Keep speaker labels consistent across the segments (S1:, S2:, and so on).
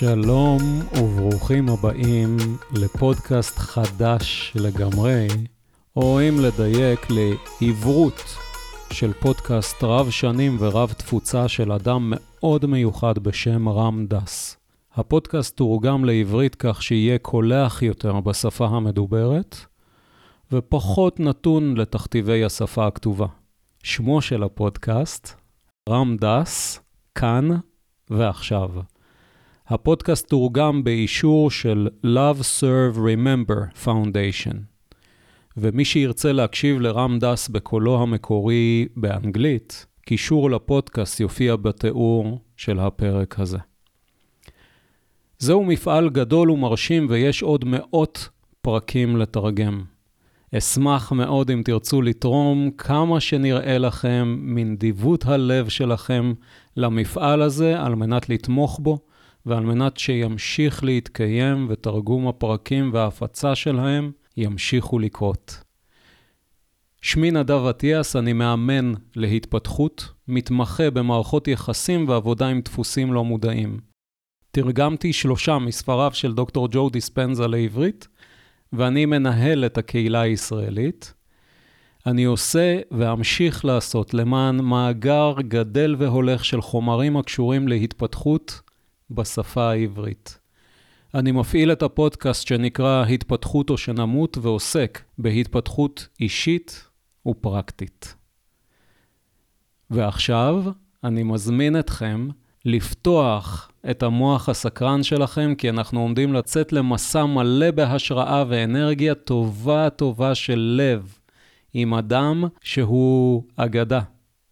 S1: שלום וברוכים הבאים לפודקאסט חדש לגמרי, או אם לדייק, לעברות של פודקאסט רב שנים ורב תפוצה של אדם מאוד מיוחד בשם רם דס. הפודקאסט תורגם לעברית כך שיהיה קולח יותר בשפה המדוברת, ופחות נתון לתכתיבי השפה הכתובה. שמו של הפודקאסט, רם דס, כאן ועכשיו. הפודקאסט תורגם באישור של Love Serve Remember Foundation. ומי שירצה להקשיב לרם דס בקולו המקורי באנגלית, קישור לפודקאסט יופיע בתיאור של הפרק הזה. זהו מפעל גדול ומרשים ויש עוד מאות פרקים לתרגם. אשמח מאוד אם תרצו לתרום כמה שנראה לכם מנדיבות הלב שלכם למפעל הזה על מנת לתמוך בו ועל מנת שימשיך להתקיים ותרגום הפרקים וההפצה שלהם ימשיכו לקרות. שמי נדב אטיאס, אני מאמן להתפתחות, מתמחה במערכות יחסים ועבודה עם דפוסים לא מודעים. תרגמתי שלושה מספריו של דוקטור ג'ו דיספנזה לעברית, ואני מנהל את הקהילה הישראלית. אני עושה ואמשיך לעשות למען מאגר גדל והולך של חומרים הקשורים להתפתחות בשפה העברית. אני מפעיל את הפודקאסט שנקרא התפתחות או שנמות ועוסק בהתפתחות אישית ופרקטית. ועכשיו אני מזמין אתכם לפתוח את המוח הסקרן שלכם, כי אנחנו עומדים לצאת למסע מלא בהשראה ואנרגיה טובה טובה של לב, עם אדם שהוא אגדה,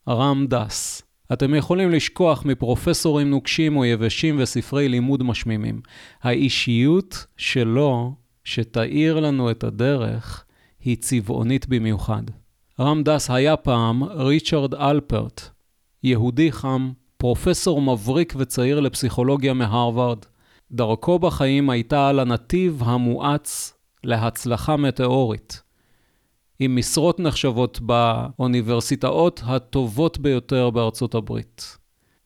S1: רם דס. אתם יכולים לשכוח מפרופסורים נוקשים או יבשים וספרי לימוד משמימים. האישיות שלו, שתאיר לנו את הדרך, היא צבעונית במיוחד. רם דס היה פעם ריצ'רד אלפרט, יהודי חם, פרופסור מבריק וצעיר לפסיכולוגיה מהרווארד. דרכו בחיים הייתה על הנתיב המואץ להצלחה מטאורית. עם משרות נחשבות באוניברסיטאות הטובות ביותר בארצות הברית.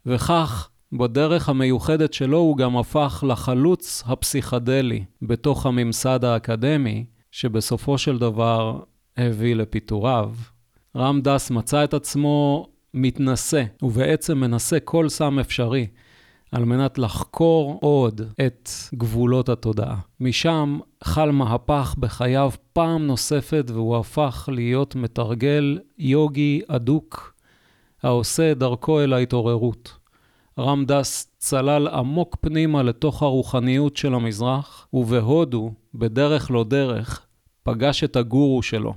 S1: וכך, בדרך המיוחדת שלו הוא גם הפך לחלוץ הפסיכדלי בתוך הממסד האקדמי, שבסופו של דבר הביא לפיטוריו. רם דס מצא את עצמו מתנשא, ובעצם מנסה כל סם אפשרי, על מנת לחקור עוד את גבולות התודעה. משם חל מהפך בחייו פעם נוספת, והוא הפך להיות מתרגל יוגי אדוק, העושה דרכו אל ההתעוררות. רם דס צלל עמוק פנימה לתוך הרוחניות של המזרח, ובהודו, בדרך לא דרך, פגש את הגורו שלו,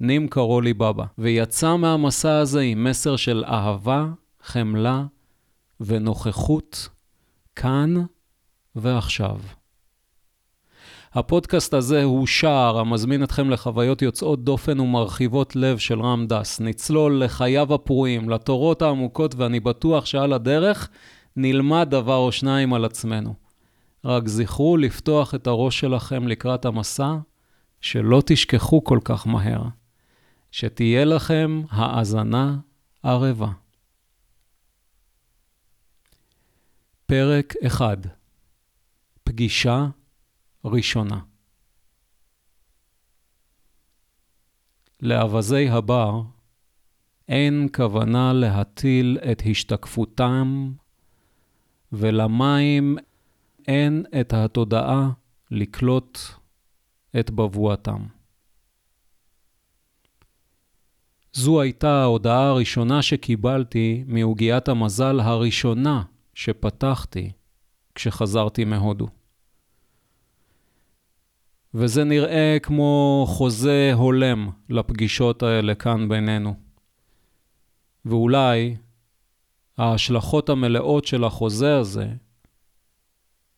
S1: נים קרולי בבא, ויצא מהמסע הזה עם מסר של אהבה, חמלה ונוכחות כאן ועכשיו. הפודקאסט הזה הוא שער המזמין אתכם לחוויות יוצאות דופן ומרחיבות לב של רם דס. נצלול לחייו הפרועים, לתורות העמוקות, ואני בטוח שעל הדרך נלמד דבר או שניים על עצמנו. רק זכרו לפתוח את הראש שלכם לקראת המסע, שלא תשכחו כל כך מהר. שתהיה לכם האזנה ערבה. פרק 1 פגישה ראשונה לאווזי הבר אין כוונה להטיל את השתקפותם, ולמים אין את התודעה לקלוט את בבואתם. זו הייתה ההודעה הראשונה שקיבלתי מעוגיית המזל הראשונה שפתחתי כשחזרתי מהודו. וזה נראה כמו חוזה הולם לפגישות האלה כאן בינינו. ואולי ההשלכות המלאות של החוזה הזה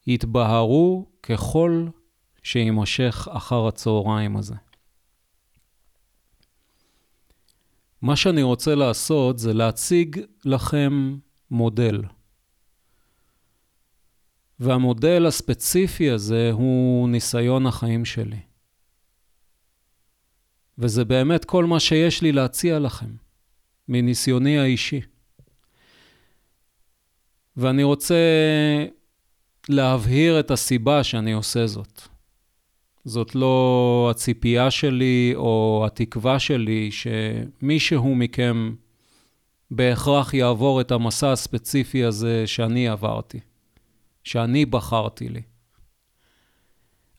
S1: יתבהרו ככל שיימשך אחר הצהריים הזה. מה שאני רוצה לעשות זה להציג לכם מודל. והמודל הספציפי הזה הוא ניסיון החיים שלי. וזה באמת כל מה שיש לי להציע לכם, מניסיוני האישי. ואני רוצה להבהיר את הסיבה שאני עושה זאת. זאת לא הציפייה שלי או התקווה שלי שמישהו מכם בהכרח יעבור את המסע הספציפי הזה שאני עברתי, שאני בחרתי לי.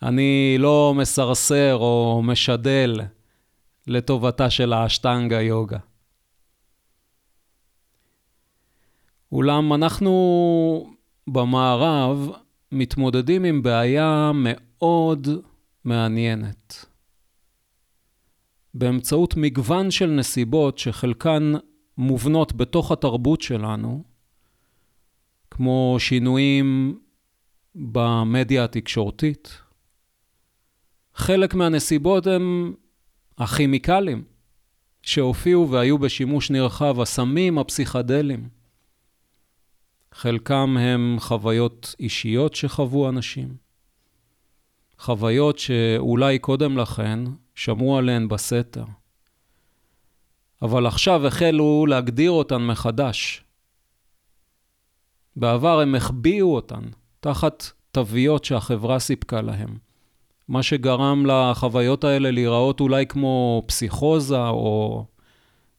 S1: אני לא מסרסר או משדל לטובתה של האשטנגה יוגה. אולם אנחנו במערב מתמודדים עם בעיה מאוד מעניינת. באמצעות מגוון של נסיבות שחלקן מובנות בתוך התרבות שלנו, כמו שינויים במדיה התקשורתית. חלק מהנסיבות הם הכימיקלים שהופיעו והיו בשימוש נרחב, הסמים הפסיכדליים. חלקם הם חוויות אישיות שחוו אנשים, חוויות שאולי קודם לכן שמעו עליהן בסתר, אבל עכשיו החלו להגדיר אותן מחדש. בעבר הם החביאו אותן תחת תוויות שהחברה סיפקה להם, מה שגרם לחוויות האלה להיראות אולי כמו פסיכוזה או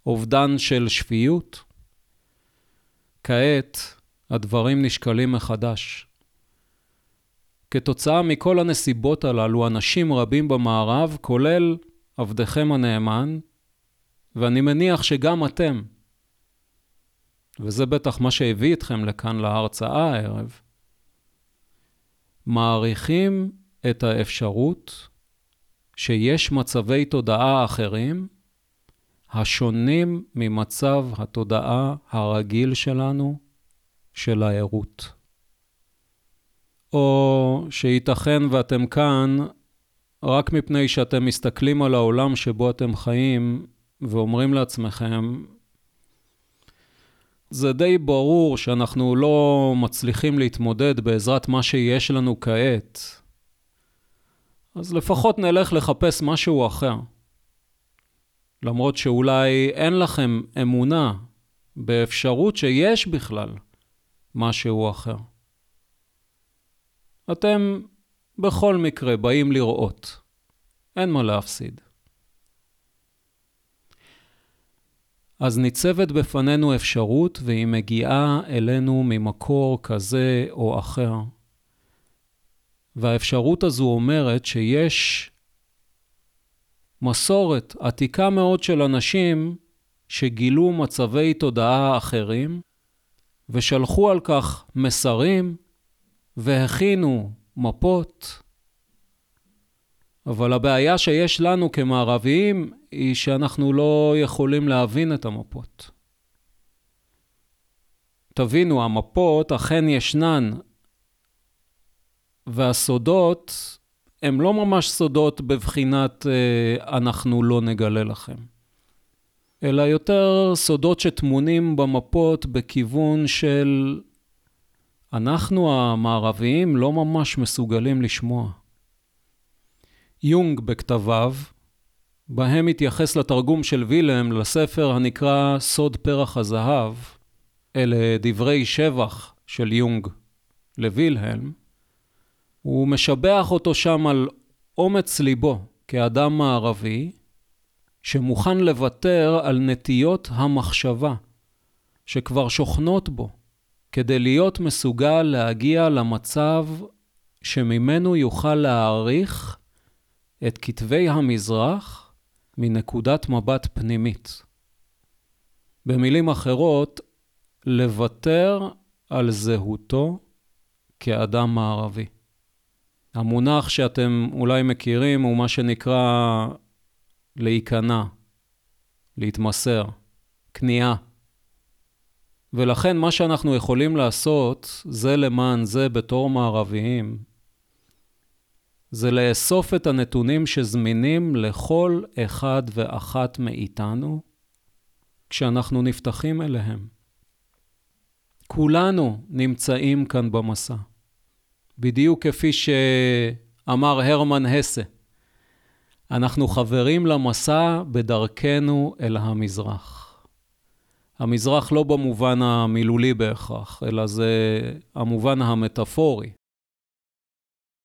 S1: אובדן של שפיות. כעת, הדברים נשקלים מחדש. כתוצאה מכל הנסיבות הללו, אנשים רבים במערב, כולל עבדכם הנאמן, ואני מניח שגם אתם, וזה בטח מה שהביא אתכם לכאן להרצאה הערב, מעריכים את האפשרות שיש מצבי תודעה אחרים השונים ממצב התודעה הרגיל שלנו של הערות. או שייתכן ואתם כאן רק מפני שאתם מסתכלים על העולם שבו אתם חיים ואומרים לעצמכם, זה די ברור שאנחנו לא מצליחים להתמודד בעזרת מה שיש לנו כעת, אז לפחות נלך לחפש משהו אחר. למרות שאולי אין לכם אמונה באפשרות שיש בכלל משהו אחר. אתם בכל מקרה באים לראות, אין מה להפסיד. אז ניצבת בפנינו אפשרות והיא מגיעה אלינו ממקור כזה או אחר. והאפשרות הזו אומרת שיש מסורת עתיקה מאוד של אנשים שגילו מצבי תודעה אחרים, ושלחו על כך מסרים והכינו מפות. אבל הבעיה שיש לנו כמערביים היא שאנחנו לא יכולים להבין את המפות. תבינו, המפות אכן ישנן, והסודות הם לא ממש סודות בבחינת אה, אנחנו לא נגלה לכם. אלא יותר סודות שטמונים במפות בכיוון של אנחנו המערביים לא ממש מסוגלים לשמוע. יונג בכתביו, בהם התייחס לתרגום של וילם לספר הנקרא סוד פרח הזהב, אלה דברי שבח של יונג לווילהלם, הוא משבח אותו שם על אומץ ליבו כאדם מערבי, שמוכן לוותר על נטיות המחשבה שכבר שוכנות בו, כדי להיות מסוגל להגיע למצב שממנו יוכל להעריך את כתבי המזרח מנקודת מבט פנימית. במילים אחרות, לוותר על זהותו כאדם מערבי. המונח שאתם אולי מכירים הוא מה שנקרא להיכנע, להתמסר, כניעה. ולכן מה שאנחנו יכולים לעשות, זה למען זה בתור מערביים, זה לאסוף את הנתונים שזמינים לכל אחד ואחת מאיתנו כשאנחנו נפתחים אליהם. כולנו נמצאים כאן במסע. בדיוק כפי שאמר הרמן הסה, אנחנו חברים למסע בדרכנו אל המזרח. המזרח לא במובן המילולי בהכרח, אלא זה המובן המטאפורי.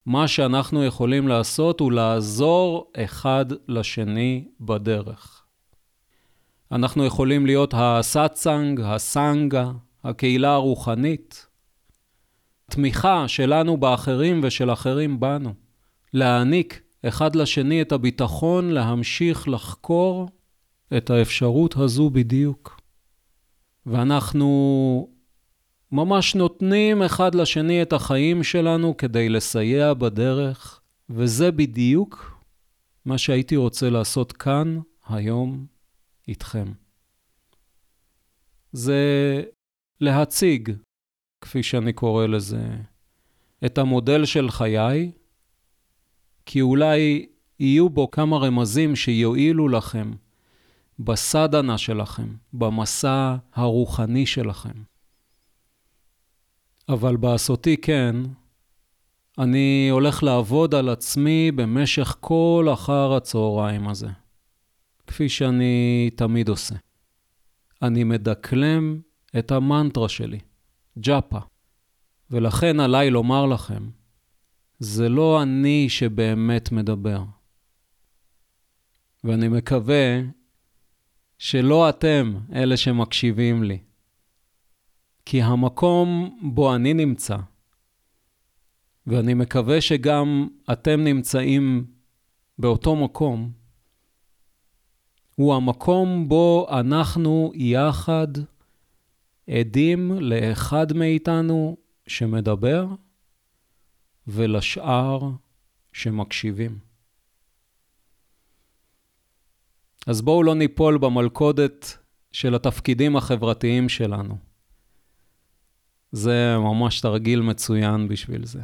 S1: מה שאנחנו יכולים לעשות הוא לעזור אחד לשני בדרך. אנחנו יכולים להיות הסאצנג, הסנגה, הקהילה הרוחנית. תמיכה שלנו באחרים ושל אחרים בנו. להעניק אחד לשני את הביטחון להמשיך לחקור את האפשרות הזו בדיוק. ואנחנו ממש נותנים אחד לשני את החיים שלנו כדי לסייע בדרך, וזה בדיוק מה שהייתי רוצה לעשות כאן, היום, איתכם. זה להציג, כפי שאני קורא לזה, את המודל של חיי, כי אולי יהיו בו כמה רמזים שיועילו לכם בסדנה שלכם, במסע הרוחני שלכם. אבל בעשותי כן, אני הולך לעבוד על עצמי במשך כל אחר הצהריים הזה, כפי שאני תמיד עושה. אני מדקלם את המנטרה שלי, ג'אפה, ולכן עליי לומר לכם, זה לא אני שבאמת מדבר. ואני מקווה שלא אתם אלה שמקשיבים לי. כי המקום בו אני נמצא, ואני מקווה שגם אתם נמצאים באותו מקום, הוא המקום בו אנחנו יחד עדים לאחד מאיתנו שמדבר ולשאר שמקשיבים. אז בואו לא ניפול במלכודת של התפקידים החברתיים שלנו. זה ממש תרגיל מצוין בשביל זה.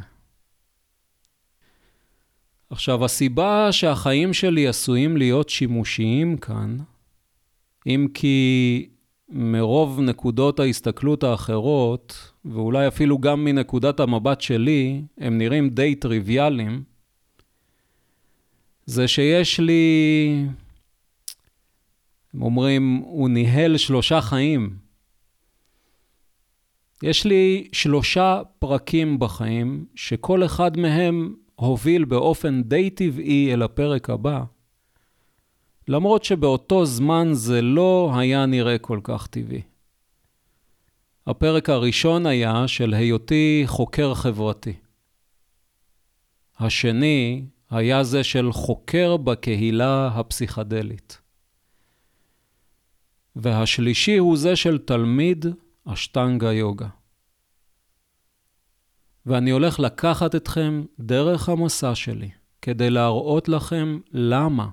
S1: עכשיו, הסיבה שהחיים שלי עשויים להיות שימושיים כאן, אם כי מרוב נקודות ההסתכלות האחרות, ואולי אפילו גם מנקודת המבט שלי, הם נראים די טריוויאליים, זה שיש לי, הם אומרים, הוא ניהל שלושה חיים. יש לי שלושה פרקים בחיים, שכל אחד מהם הוביל באופן די טבעי אל הפרק הבא, למרות שבאותו זמן זה לא היה נראה כל כך טבעי. הפרק הראשון היה של היותי חוקר חברתי. השני היה זה של חוקר בקהילה הפסיכדלית. והשלישי הוא זה של תלמיד אשטנגה יוגה. ואני הולך לקחת אתכם דרך המסע שלי, כדי להראות לכם למה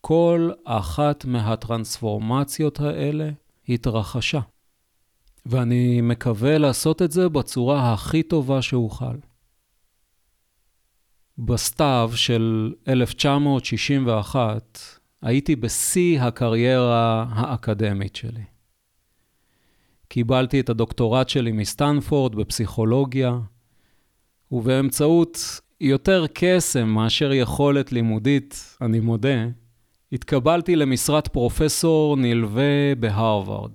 S1: כל אחת מהטרנספורמציות האלה התרחשה. ואני מקווה לעשות את זה בצורה הכי טובה שאוכל. בסתיו של 1961 הייתי בשיא הקריירה האקדמית שלי. קיבלתי את הדוקטורט שלי מסטנפורד בפסיכולוגיה, ובאמצעות יותר קסם מאשר יכולת לימודית, אני מודה, התקבלתי למשרת פרופסור נלווה בהרווארד.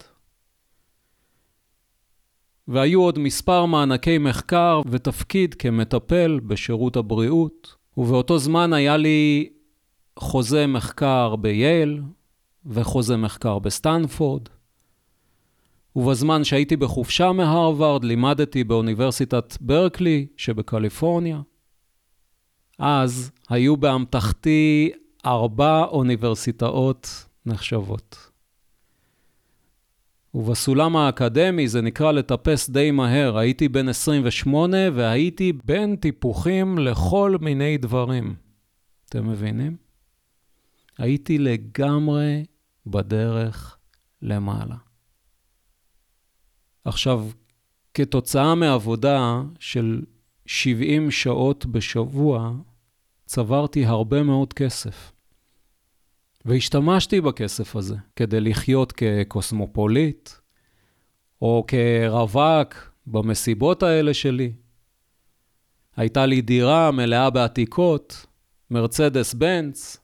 S1: והיו עוד מספר מענקי מחקר ותפקיד כמטפל בשירות הבריאות, ובאותו זמן היה לי חוזה מחקר בייל וחוזה מחקר בסטנפורד, ובזמן שהייתי בחופשה מהרווארד לימדתי באוניברסיטת ברקלי שבקליפורניה. אז היו באמתחתי ארבע אוניברסיטאות נחשבות. ובסולם האקדמי זה נקרא לטפס די מהר. הייתי בן 28 והייתי בין טיפוחים לכל מיני דברים. אתם מבינים? הייתי לגמרי בדרך למעלה. עכשיו, כתוצאה מעבודה של 70 שעות בשבוע, צברתי הרבה מאוד כסף. והשתמשתי בכסף הזה כדי לחיות כקוסמופוליט, או כרווק במסיבות האלה שלי. הייתה לי דירה מלאה בעתיקות, מרצדס בנץ,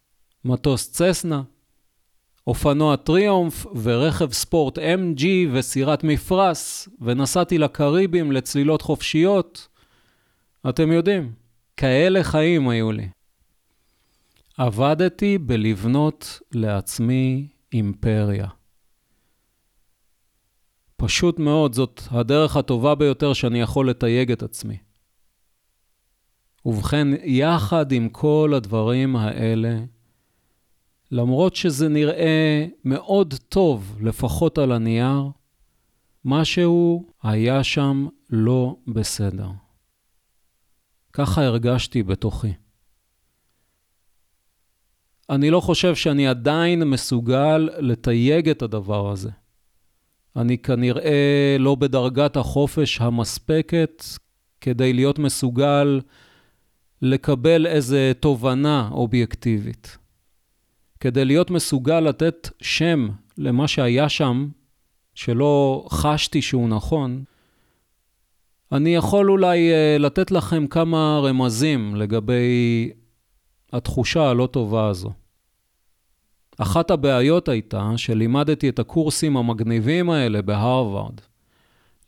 S1: מטוס צסנה, אופנוע טריומף ורכב ספורט MG וסירת מפרש, ונסעתי לקריבים לצלילות חופשיות. אתם יודעים, כאלה חיים היו לי. עבדתי בלבנות לעצמי אימפריה. פשוט מאוד, זאת הדרך הטובה ביותר שאני יכול לתייג את עצמי. ובכן, יחד עם כל הדברים האלה, למרות שזה נראה מאוד טוב, לפחות על הנייר, משהו היה שם לא בסדר. ככה הרגשתי בתוכי. אני לא חושב שאני עדיין מסוגל לתייג את הדבר הזה. אני כנראה לא בדרגת החופש המספקת כדי להיות מסוגל לקבל איזה תובנה אובייקטיבית. כדי להיות מסוגל לתת שם למה שהיה שם, שלא חשתי שהוא נכון, אני יכול אולי אה, לתת לכם כמה רמזים לגבי התחושה הלא טובה הזו. אחת הבעיות הייתה שלימדתי את הקורסים המגניבים האלה בהרווארד.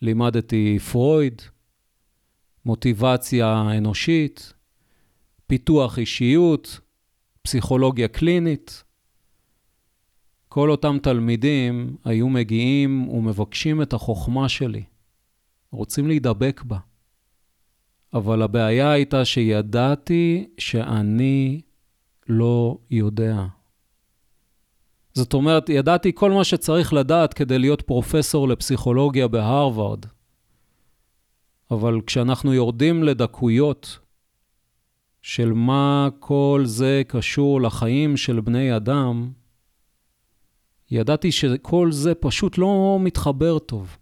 S1: לימדתי פרויד, מוטיבציה אנושית, פיתוח אישיות, פסיכולוגיה קלינית. כל אותם תלמידים היו מגיעים ומבקשים את החוכמה שלי, רוצים להידבק בה. אבל הבעיה הייתה שידעתי שאני לא יודע. זאת אומרת, ידעתי כל מה שצריך לדעת כדי להיות פרופסור לפסיכולוגיה בהרווארד. אבל כשאנחנו יורדים לדקויות של מה כל זה קשור לחיים של בני אדם, ידעתי שכל זה פשוט לא מתחבר טוב.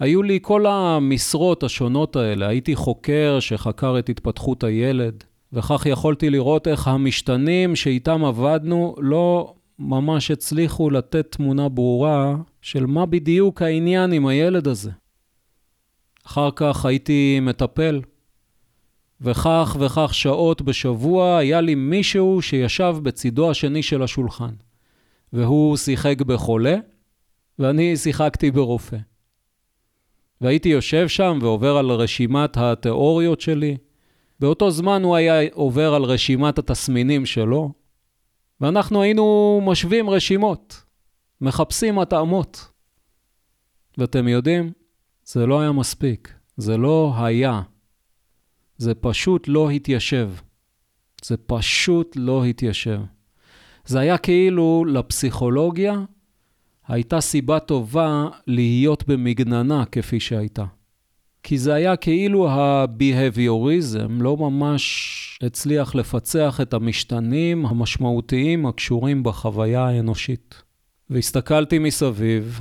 S1: היו לי כל המשרות השונות האלה, הייתי חוקר שחקר את התפתחות הילד, וכך יכולתי לראות איך המשתנים שאיתם עבדנו לא ממש הצליחו לתת תמונה ברורה של מה בדיוק העניין עם הילד הזה. אחר כך הייתי מטפל, וכך וכך שעות בשבוע היה לי מישהו שישב בצידו השני של השולחן, והוא שיחק בחולה, ואני שיחקתי ברופא. והייתי יושב שם ועובר על רשימת התיאוריות שלי, באותו זמן הוא היה עובר על רשימת התסמינים שלו, ואנחנו היינו משווים רשימות, מחפשים התאמות. ואתם יודעים, זה לא היה מספיק, זה לא היה. זה פשוט לא התיישב. זה פשוט לא התיישב. זה היה כאילו לפסיכולוגיה הייתה סיבה טובה להיות במגננה כפי שהייתה. כי זה היה כאילו ה-behaviorism לא ממש הצליח לפצח את המשתנים המשמעותיים הקשורים בחוויה האנושית. והסתכלתי מסביב,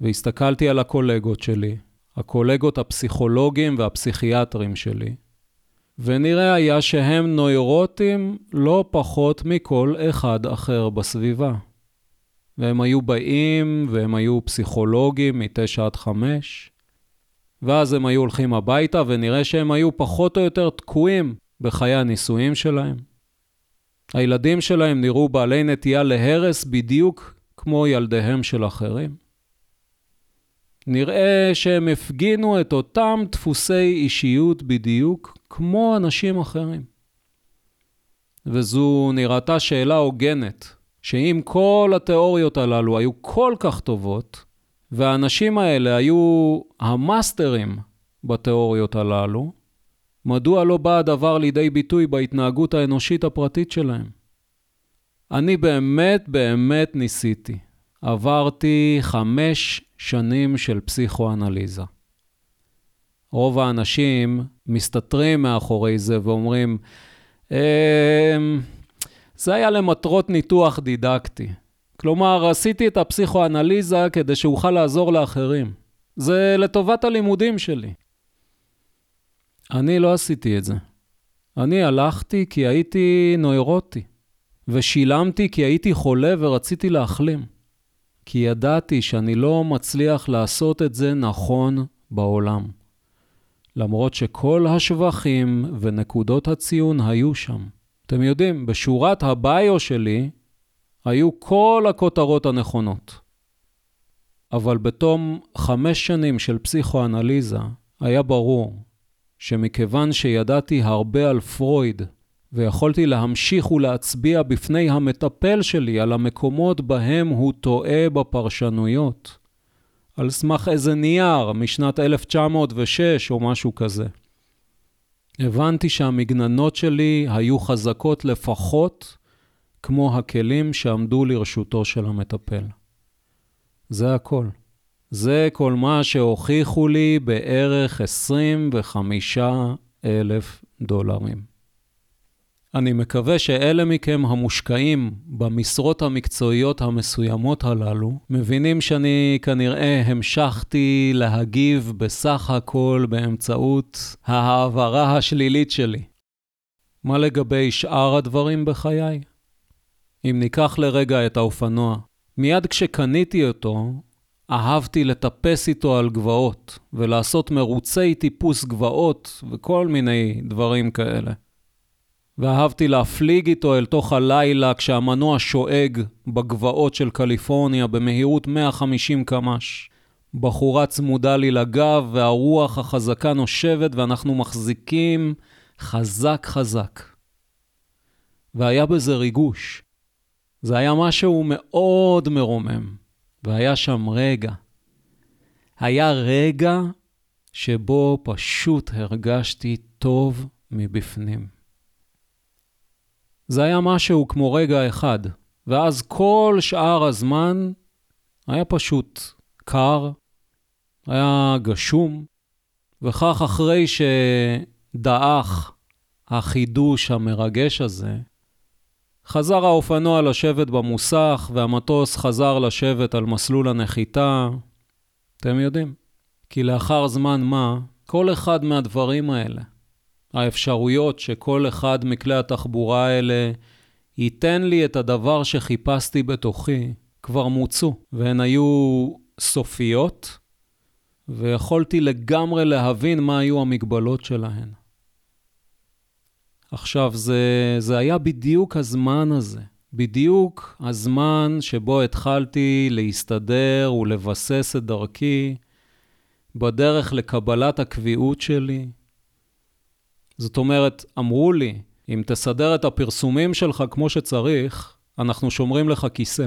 S1: והסתכלתי על הקולגות שלי, הקולגות הפסיכולוגיים והפסיכיאטרים שלי, ונראה היה שהם נוירוטים לא פחות מכל אחד אחר בסביבה. והם היו באים והם היו פסיכולוגים מתשע עד חמש, ואז הם היו הולכים הביתה, ונראה שהם היו פחות או יותר תקועים בחיי הנישואים שלהם. הילדים שלהם נראו בעלי נטייה להרס בדיוק כמו ילדיהם של אחרים. נראה שהם הפגינו את אותם דפוסי אישיות בדיוק כמו אנשים אחרים. וזו נראתה שאלה הוגנת, שאם כל התיאוריות הללו היו כל כך טובות, והאנשים האלה היו המאסטרים בתיאוריות הללו, מדוע לא בא הדבר לידי ביטוי בהתנהגות האנושית הפרטית שלהם? אני באמת באמת ניסיתי. עברתי חמש שנים של פסיכואנליזה. רוב האנשים מסתתרים מאחורי זה ואומרים, אמ, זה היה למטרות ניתוח דידקטי. כלומר, עשיתי את הפסיכואנליזה כדי שאוכל לעזור לאחרים. זה לטובת הלימודים שלי. אני לא עשיתי את זה. אני הלכתי כי הייתי נוירוטי, ושילמתי כי הייתי חולה ורציתי להחלים. כי ידעתי שאני לא מצליח לעשות את זה נכון בעולם. למרות שכל השבחים ונקודות הציון היו שם. אתם יודעים, בשורת הביו שלי היו כל הכותרות הנכונות. אבל בתום חמש שנים של פסיכואנליזה, היה ברור שמכיוון שידעתי הרבה על פרויד, ויכולתי להמשיך ולהצביע בפני המטפל שלי על המקומות בהם הוא טועה בפרשנויות, על סמך איזה נייר משנת 1906 או משהו כזה. הבנתי שהמגננות שלי היו חזקות לפחות כמו הכלים שעמדו לרשותו של המטפל. זה הכל. זה כל מה שהוכיחו לי בערך 25 אלף דולרים. אני מקווה שאלה מכם המושקעים במשרות המקצועיות המסוימות הללו, מבינים שאני כנראה המשכתי להגיב בסך הכל באמצעות ההעברה השלילית שלי. מה לגבי שאר הדברים בחיי? אם ניקח לרגע את האופנוע, מיד כשקניתי אותו, אהבתי לטפס איתו על גבעות, ולעשות מרוצי טיפוס גבעות וכל מיני דברים כאלה. ואהבתי להפליג איתו אל תוך הלילה כשהמנוע שואג בגבעות של קליפורניה במהירות 150 קמ"ש. בחורה צמודה לי לגב והרוח החזקה נושבת ואנחנו מחזיקים חזק חזק. והיה בזה ריגוש. זה היה משהו מאוד מרומם, והיה שם רגע. היה רגע שבו פשוט הרגשתי טוב מבפנים. זה היה משהו כמו רגע אחד, ואז כל שאר הזמן היה פשוט קר, היה גשום, וכך אחרי שדעך החידוש המרגש הזה, חזר האופנוע לשבת במוסך, והמטוס חזר לשבת על מסלול הנחיתה. אתם יודעים, כי לאחר זמן מה, כל אחד מהדברים האלה, האפשרויות שכל אחד מכלי התחבורה האלה ייתן לי את הדבר שחיפשתי בתוכי, כבר מוצו, והן היו סופיות, ויכולתי לגמרי להבין מה היו המגבלות שלהן. עכשיו, זה, זה היה בדיוק הזמן הזה, בדיוק הזמן שבו התחלתי להסתדר ולבסס את דרכי בדרך לקבלת הקביעות שלי, זאת אומרת, אמרו לי, אם תסדר את הפרסומים שלך כמו שצריך, אנחנו שומרים לך כיסא.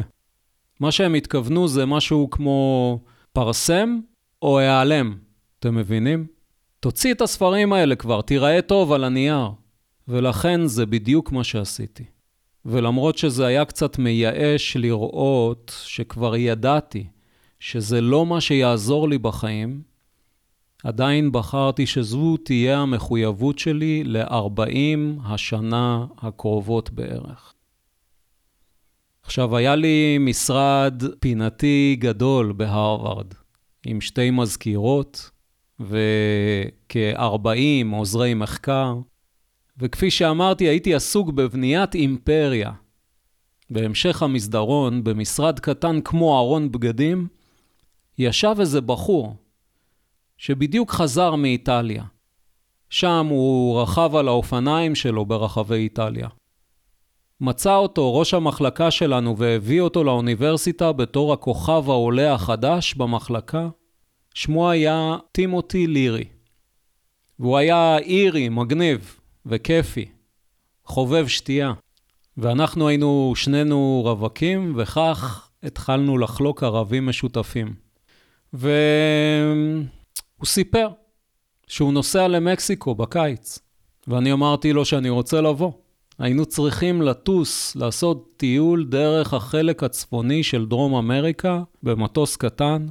S1: מה שהם התכוונו זה משהו כמו פרסם או העלם, אתם מבינים? תוציא את הספרים האלה כבר, תיראה טוב על הנייר. ולכן זה בדיוק מה שעשיתי. ולמרות שזה היה קצת מייאש לראות שכבר ידעתי שזה לא מה שיעזור לי בחיים, עדיין בחרתי שזו תהיה המחויבות שלי ל-40 השנה הקרובות בערך. עכשיו, היה לי משרד פינתי גדול בהרווארד, עם שתי מזכירות וכ-40 עוזרי מחקר, וכפי שאמרתי, הייתי עסוק בבניית אימפריה. בהמשך המסדרון, במשרד קטן כמו ארון בגדים, ישב איזה בחור שבדיוק חזר מאיטליה. שם הוא רכב על האופניים שלו ברחבי איטליה. מצא אותו ראש המחלקה שלנו והביא אותו לאוניברסיטה בתור הכוכב העולה החדש במחלקה. שמו היה טימותי לירי. והוא היה אירי, מגניב וכיפי, חובב שתייה. ואנחנו היינו שנינו רווקים, וכך התחלנו לחלוק ערבים משותפים. ו... הוא סיפר שהוא נוסע למקסיקו בקיץ, ואני אמרתי לו שאני רוצה לבוא. היינו צריכים לטוס, לעשות טיול דרך החלק הצפוני של דרום אמריקה במטוס קטן,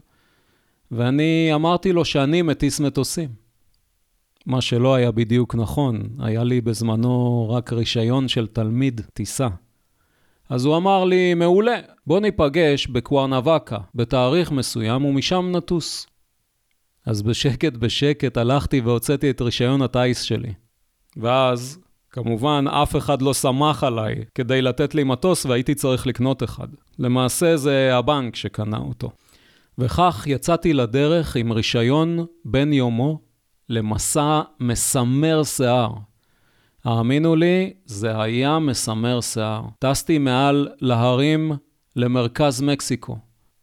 S1: ואני אמרתי לו שאני מטיס מטוסים. מה שלא היה בדיוק נכון, היה לי בזמנו רק רישיון של תלמיד טיסה. אז הוא אמר לי, מעולה, בוא ניפגש בקוורנבקה בתאריך מסוים ומשם נטוס. אז בשקט בשקט הלכתי והוצאתי את רישיון הטיס שלי. ואז, כמובן, אף אחד לא שמח עליי כדי לתת לי מטוס והייתי צריך לקנות אחד. למעשה זה הבנק שקנה אותו. וכך יצאתי לדרך עם רישיון בן יומו למסע מסמר שיער. האמינו לי, זה היה מסמר שיער. טסתי מעל להרים למרכז מקסיקו.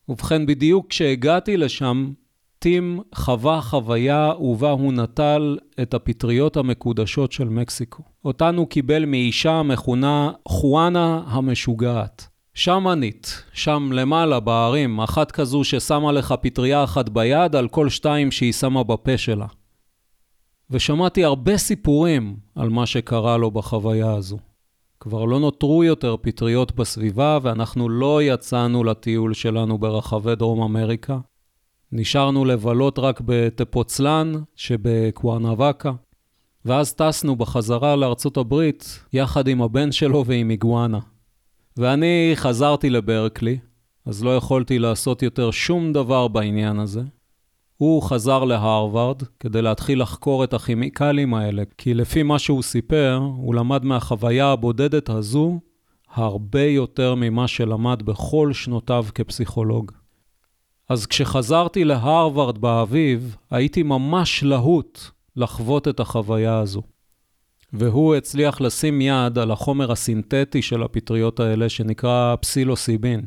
S1: ובכן, בדיוק כשהגעתי לשם, טים חווה חוויה ובה הוא נטל את הפטריות המקודשות של מקסיקו. אותנו קיבל מאישה המכונה חואנה המשוגעת. שמאנית, שם למעלה בערים, אחת כזו ששמה לך פטריה אחת ביד על כל שתיים שהיא שמה בפה שלה. ושמעתי הרבה סיפורים על מה שקרה לו בחוויה הזו. כבר לא נותרו יותר פטריות בסביבה ואנחנו לא יצאנו לטיול שלנו ברחבי דרום אמריקה. נשארנו לבלות רק בטפוצלן שבקוארנבקה, ואז טסנו בחזרה לארצות הברית יחד עם הבן שלו ועם איגואנה. ואני חזרתי לברקלי, אז לא יכולתי לעשות יותר שום דבר בעניין הזה. הוא חזר להרווארד כדי להתחיל לחקור את הכימיקלים האלה, כי לפי מה שהוא סיפר, הוא למד מהחוויה הבודדת הזו הרבה יותר ממה שלמד בכל שנותיו כפסיכולוג. אז כשחזרתי להרווארד באביב, הייתי ממש להוט לחוות את החוויה הזו. והוא הצליח לשים יד על החומר הסינתטי של הפטריות האלה, שנקרא פסילוסיבין.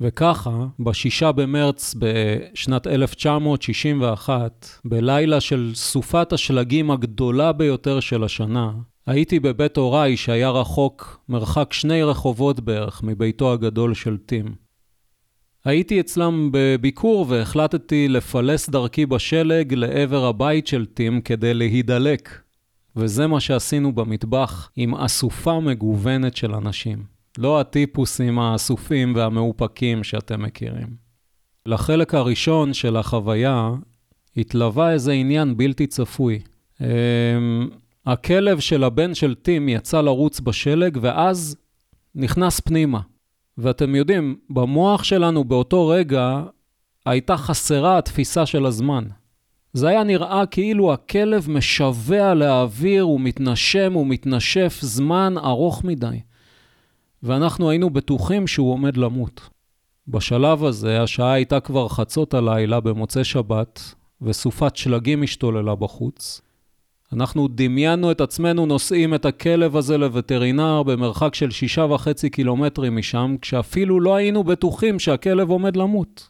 S1: וככה, בשישה במרץ בשנת 1961, בלילה של סופת השלגים הגדולה ביותר של השנה, הייתי בבית הוריי שהיה רחוק מרחק שני רחובות בערך מביתו הגדול של טים. הייתי אצלם בביקור והחלטתי לפלס דרכי בשלג לעבר הבית של טים כדי להידלק. וזה מה שעשינו במטבח עם אסופה מגוונת של אנשים. לא הטיפוסים האסופים והמאופקים שאתם מכירים. לחלק הראשון של החוויה התלווה איזה עניין בלתי צפוי. אמ, הכלב של הבן של טים יצא לרוץ בשלג ואז נכנס פנימה. ואתם יודעים, במוח שלנו באותו רגע הייתה חסרה התפיסה של הזמן. זה היה נראה כאילו הכלב משווע לאוויר, ומתנשם ומתנשף זמן ארוך מדי. ואנחנו היינו בטוחים שהוא עומד למות. בשלב הזה, השעה הייתה כבר חצות הלילה במוצאי שבת, וסופת שלגים השתוללה בחוץ, אנחנו דמיינו את עצמנו נושאים את הכלב הזה לווטרינר במרחק של שישה וחצי קילומטרים משם, כשאפילו לא היינו בטוחים שהכלב עומד למות.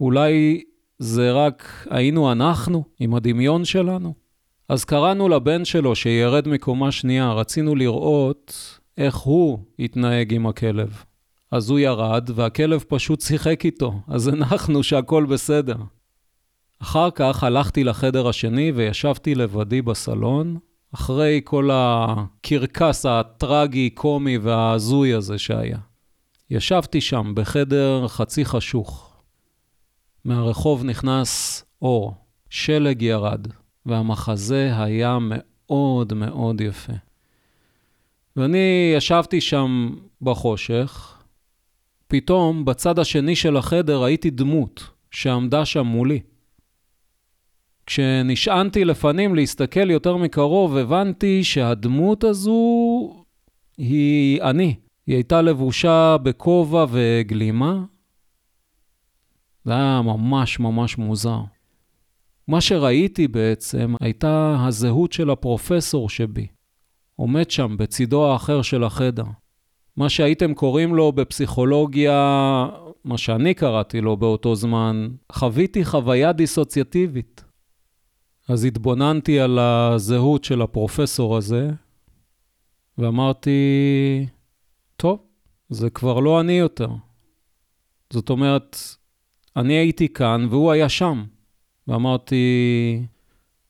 S1: אולי זה רק היינו אנחנו, עם הדמיון שלנו? אז קראנו לבן שלו שירד מקומה שנייה, רצינו לראות איך הוא יתנהג עם הכלב. אז הוא ירד, והכלב פשוט שיחק איתו, אז הנחנו שהכל בסדר. אחר כך הלכתי לחדר השני וישבתי לבדי בסלון, אחרי כל הקרקס הטרגי, קומי וההזוי הזה שהיה. ישבתי שם בחדר חצי חשוך. מהרחוב נכנס אור, שלג ירד, והמחזה היה מאוד מאוד יפה. ואני ישבתי שם בחושך, פתאום בצד השני של החדר ראיתי דמות שעמדה שם מולי. כשנשענתי לפנים להסתכל יותר מקרוב, הבנתי שהדמות הזו היא אני. היא הייתה לבושה בכובע וגלימה. זה היה ממש ממש מוזר. מה שראיתי בעצם הייתה הזהות של הפרופסור שבי. עומד שם בצידו האחר של החדר. מה שהייתם קוראים לו בפסיכולוגיה, מה שאני קראתי לו באותו זמן, חוויתי חוויה דיסוציאטיבית. אז התבוננתי על הזהות של הפרופסור הזה, ואמרתי, טוב, זה כבר לא אני יותר. זאת אומרת, אני הייתי כאן והוא היה שם. ואמרתי,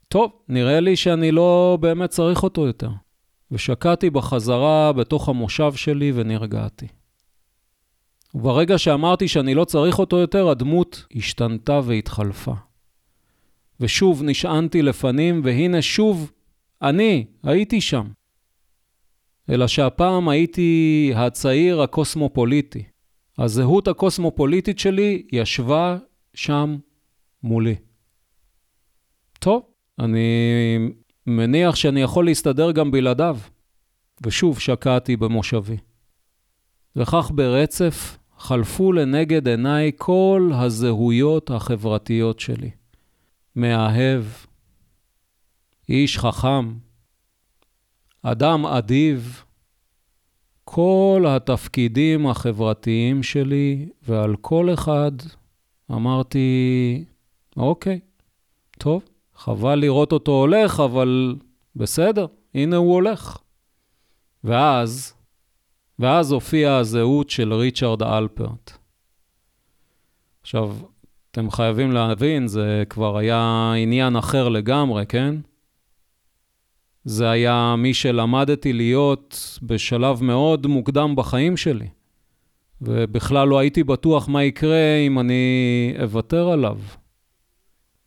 S1: טוב, נראה לי שאני לא באמת צריך אותו יותר. ושקעתי בחזרה בתוך המושב שלי ונרגעתי. וברגע שאמרתי שאני לא צריך אותו יותר, הדמות השתנתה והתחלפה. ושוב נשענתי לפנים, והנה שוב אני הייתי שם. אלא שהפעם הייתי הצעיר הקוסמופוליטי. הזהות הקוסמופוליטית שלי ישבה שם מולי. טוב, אני מניח שאני יכול להסתדר גם בלעדיו. ושוב שקעתי במושבי. וכך ברצף חלפו לנגד עיניי כל הזהויות החברתיות שלי. מאהב, איש חכם, אדם אדיב, כל התפקידים החברתיים שלי, ועל כל אחד אמרתי, אוקיי, טוב, חבל לראות אותו הולך, אבל בסדר, הנה הוא הולך. ואז, ואז הופיעה הזהות של ריצ'רד אלפרט. עכשיו, אתם חייבים להבין, זה כבר היה עניין אחר לגמרי, כן? זה היה מי שלמדתי להיות בשלב מאוד מוקדם בחיים שלי. ובכלל לא הייתי בטוח מה יקרה אם אני אוותר עליו.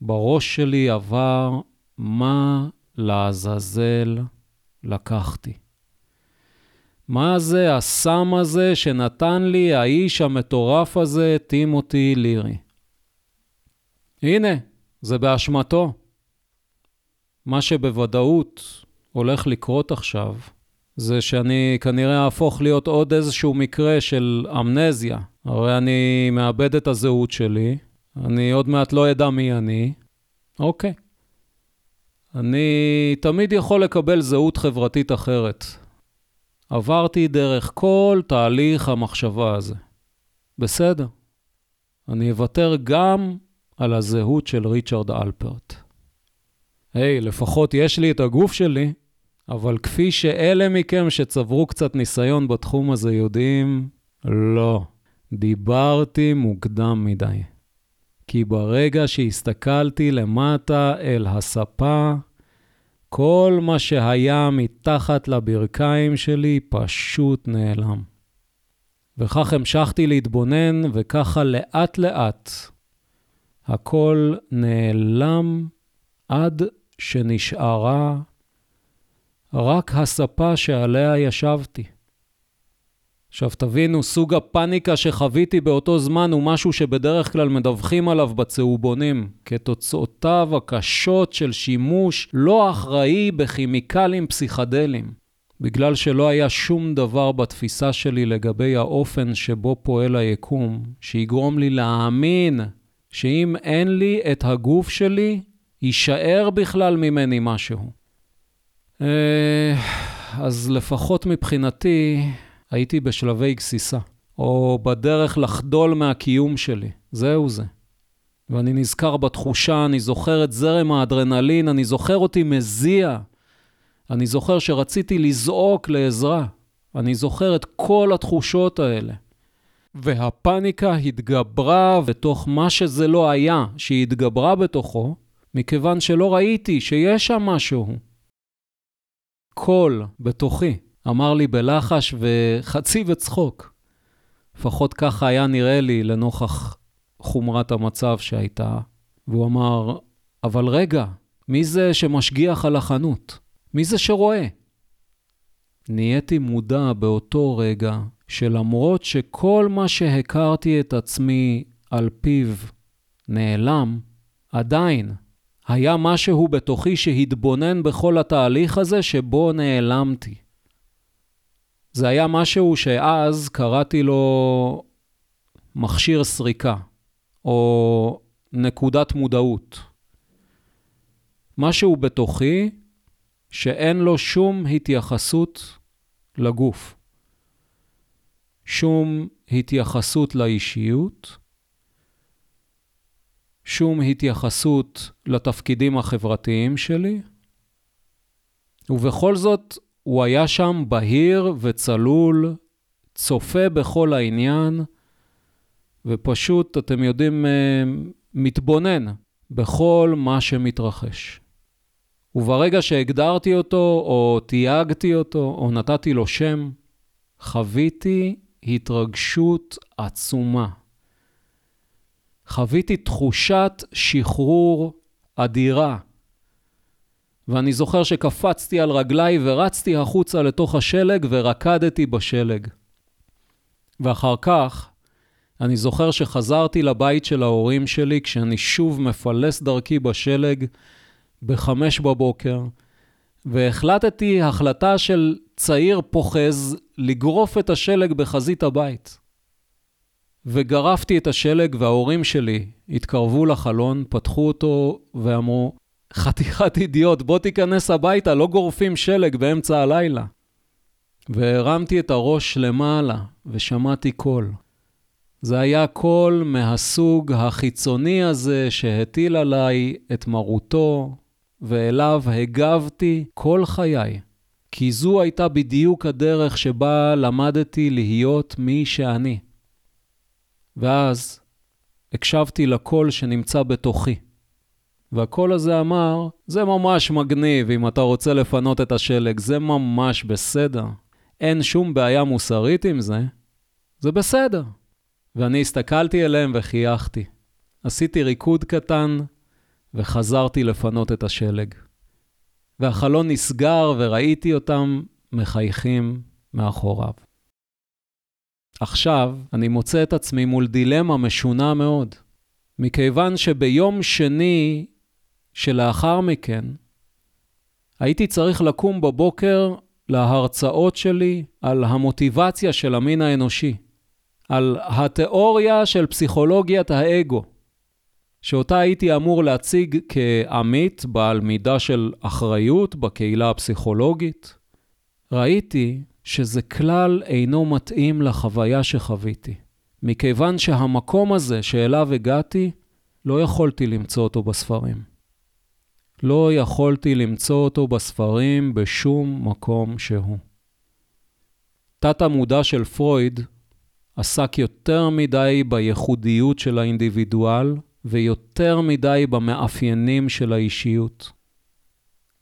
S1: בראש שלי עבר מה לעזאזל לקחתי. מה זה הסם הזה שנתן לי האיש המטורף הזה, טימותי לירי? הנה, זה באשמתו. מה שבוודאות הולך לקרות עכשיו, זה שאני כנראה אהפוך להיות עוד איזשהו מקרה של אמנזיה. הרי אני מאבד את הזהות שלי, אני עוד מעט לא אדע מי אני. אוקיי. אני תמיד יכול לקבל זהות חברתית אחרת. עברתי דרך כל תהליך המחשבה הזה. בסדר. אני אוותר גם על הזהות של ריצ'רד אלפרט. היי, hey, לפחות יש לי את הגוף שלי, אבל כפי שאלה מכם שצברו קצת ניסיון בתחום הזה יודעים, לא. דיברתי מוקדם מדי. כי ברגע שהסתכלתי למטה אל הספה, כל מה שהיה מתחת לברכיים שלי פשוט נעלם. וכך המשכתי להתבונן, וככה לאט-לאט הכל נעלם עד שנשארה רק הספה שעליה ישבתי. עכשיו תבינו, סוג הפאניקה שחוויתי באותו זמן הוא משהו שבדרך כלל מדווחים עליו בצהובונים, כתוצאותיו הקשות של שימוש לא אחראי בכימיקלים פסיכדליים. בגלל שלא היה שום דבר בתפיסה שלי לגבי האופן שבו פועל היקום, שיגרום לי להאמין שאם אין לי את הגוף שלי, יישאר בכלל ממני משהו. אה, אז לפחות מבחינתי, הייתי בשלבי גסיסה, או בדרך לחדול מהקיום שלי. זהו זה. ואני נזכר בתחושה, אני זוכר את זרם האדרנלין, אני זוכר אותי מזיע. אני זוכר שרציתי לזעוק לעזרה. אני זוכר את כל התחושות האלה. והפניקה התגברה בתוך מה שזה לא היה, שהיא התגברה בתוכו, מכיוון שלא ראיתי שיש שם משהו. קול בתוכי אמר לי בלחש וחצי בצחוק. לפחות ככה היה נראה לי לנוכח חומרת המצב שהייתה. והוא אמר, אבל רגע, מי זה שמשגיח על החנות? מי זה שרואה? נהייתי מודע באותו רגע שלמרות שכל מה שהכרתי את עצמי על פיו נעלם, עדיין היה משהו בתוכי שהתבונן בכל התהליך הזה שבו נעלמתי. זה היה משהו שאז קראתי לו מכשיר סריקה, או נקודת מודעות. משהו בתוכי שאין לו שום התייחסות לגוף, שום התייחסות לאישיות, שום התייחסות לתפקידים החברתיים שלי, ובכל זאת הוא היה שם בהיר וצלול, צופה בכל העניין, ופשוט, אתם יודעים, אה, מתבונן בכל מה שמתרחש. וברגע שהגדרתי אותו, או תייגתי אותו, או נתתי לו שם, חוויתי התרגשות עצומה. חוויתי תחושת שחרור אדירה. ואני זוכר שקפצתי על רגליי ורצתי החוצה לתוך השלג ורקדתי בשלג. ואחר כך, אני זוכר שחזרתי לבית של ההורים שלי כשאני שוב מפלס דרכי בשלג בחמש בבוקר, והחלטתי החלטה של צעיר פוחז לגרוף את השלג בחזית הבית. וגרפתי את השלג וההורים שלי התקרבו לחלון, פתחו אותו ואמרו, חתיכת אידיוט, בוא תיכנס הביתה, לא גורפים שלג באמצע הלילה. והרמתי את הראש למעלה ושמעתי קול. זה היה קול מהסוג החיצוני הזה שהטיל עליי את מרותו, ואליו הגבתי כל חיי. כי זו הייתה בדיוק הדרך שבה למדתי להיות מי שאני. ואז הקשבתי לקול שנמצא בתוכי. והקול הזה אמר, זה ממש מגניב אם אתה רוצה לפנות את השלג, זה ממש בסדר. אין שום בעיה מוסרית עם זה, זה בסדר. ואני הסתכלתי אליהם וחייכתי. עשיתי ריקוד קטן וחזרתי לפנות את השלג. והחלון נסגר וראיתי אותם מחייכים מאחוריו. עכשיו אני מוצא את עצמי מול דילמה משונה מאוד, מכיוון שביום שני שלאחר מכן הייתי צריך לקום בבוקר להרצאות שלי על המוטיבציה של המין האנושי, על התיאוריה של פסיכולוגיית האגו. שאותה הייתי אמור להציג כעמית, בעל מידה של אחריות בקהילה הפסיכולוגית, ראיתי שזה כלל אינו מתאים לחוויה שחוויתי, מכיוון שהמקום הזה שאליו הגעתי, לא יכולתי למצוא אותו בספרים. לא יכולתי למצוא אותו בספרים בשום מקום שהוא. תת-המודע של פרויד עסק יותר מדי בייחודיות של האינדיבידואל ויותר מדי במאפיינים של האישיות.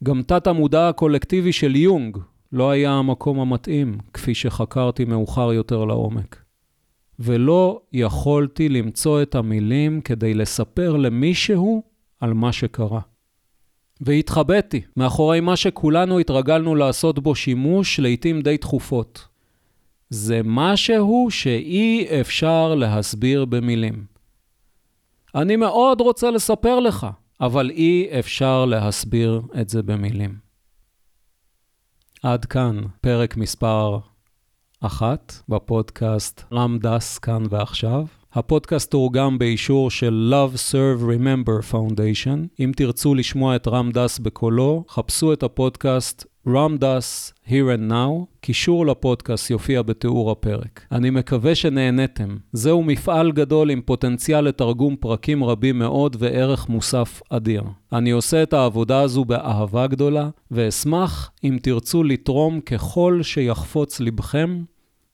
S1: גם תת-המודע הקולקטיבי של יונג לא היה המקום המתאים, כפי שחקרתי מאוחר יותר לעומק. ולא יכולתי למצוא את המילים כדי לספר למישהו על מה שקרה. והתחבאתי מאחורי מה שכולנו התרגלנו לעשות בו שימוש לעתים די תכופות. זה משהו שאי אפשר להסביר במילים. אני מאוד רוצה לספר לך, אבל אי אפשר להסביר את זה במילים. עד כאן פרק מספר אחת בפודקאסט רמדס כאן ועכשיו. הפודקאסט תורגם באישור של Love Serve Remember Foundation. אם תרצו לשמוע את רם דס בקולו, חפשו את הפודקאסט רם דס Here and Now, קישור לפודקאסט יופיע בתיאור הפרק. אני מקווה שנהנתם. זהו מפעל גדול עם פוטנציאל לתרגום פרקים רבים מאוד וערך מוסף אדיר. אני עושה את העבודה הזו באהבה גדולה, ואשמח אם תרצו לתרום ככל שיחפוץ לבכם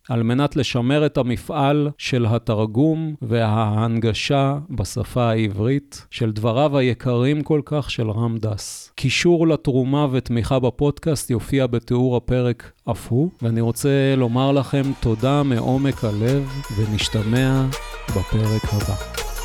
S1: על מנת לשמר את המפעל של התרגום וההנגשה בשפה העברית של דבריו היקרים כל כך של רם דס. קישור לתרומה ותמיכה בפודקאסט יופיע בתיאור הפרק אף הוא, ואני רוצה לומר לכם תודה מעומק הלב ונשתמע בפרק הבא.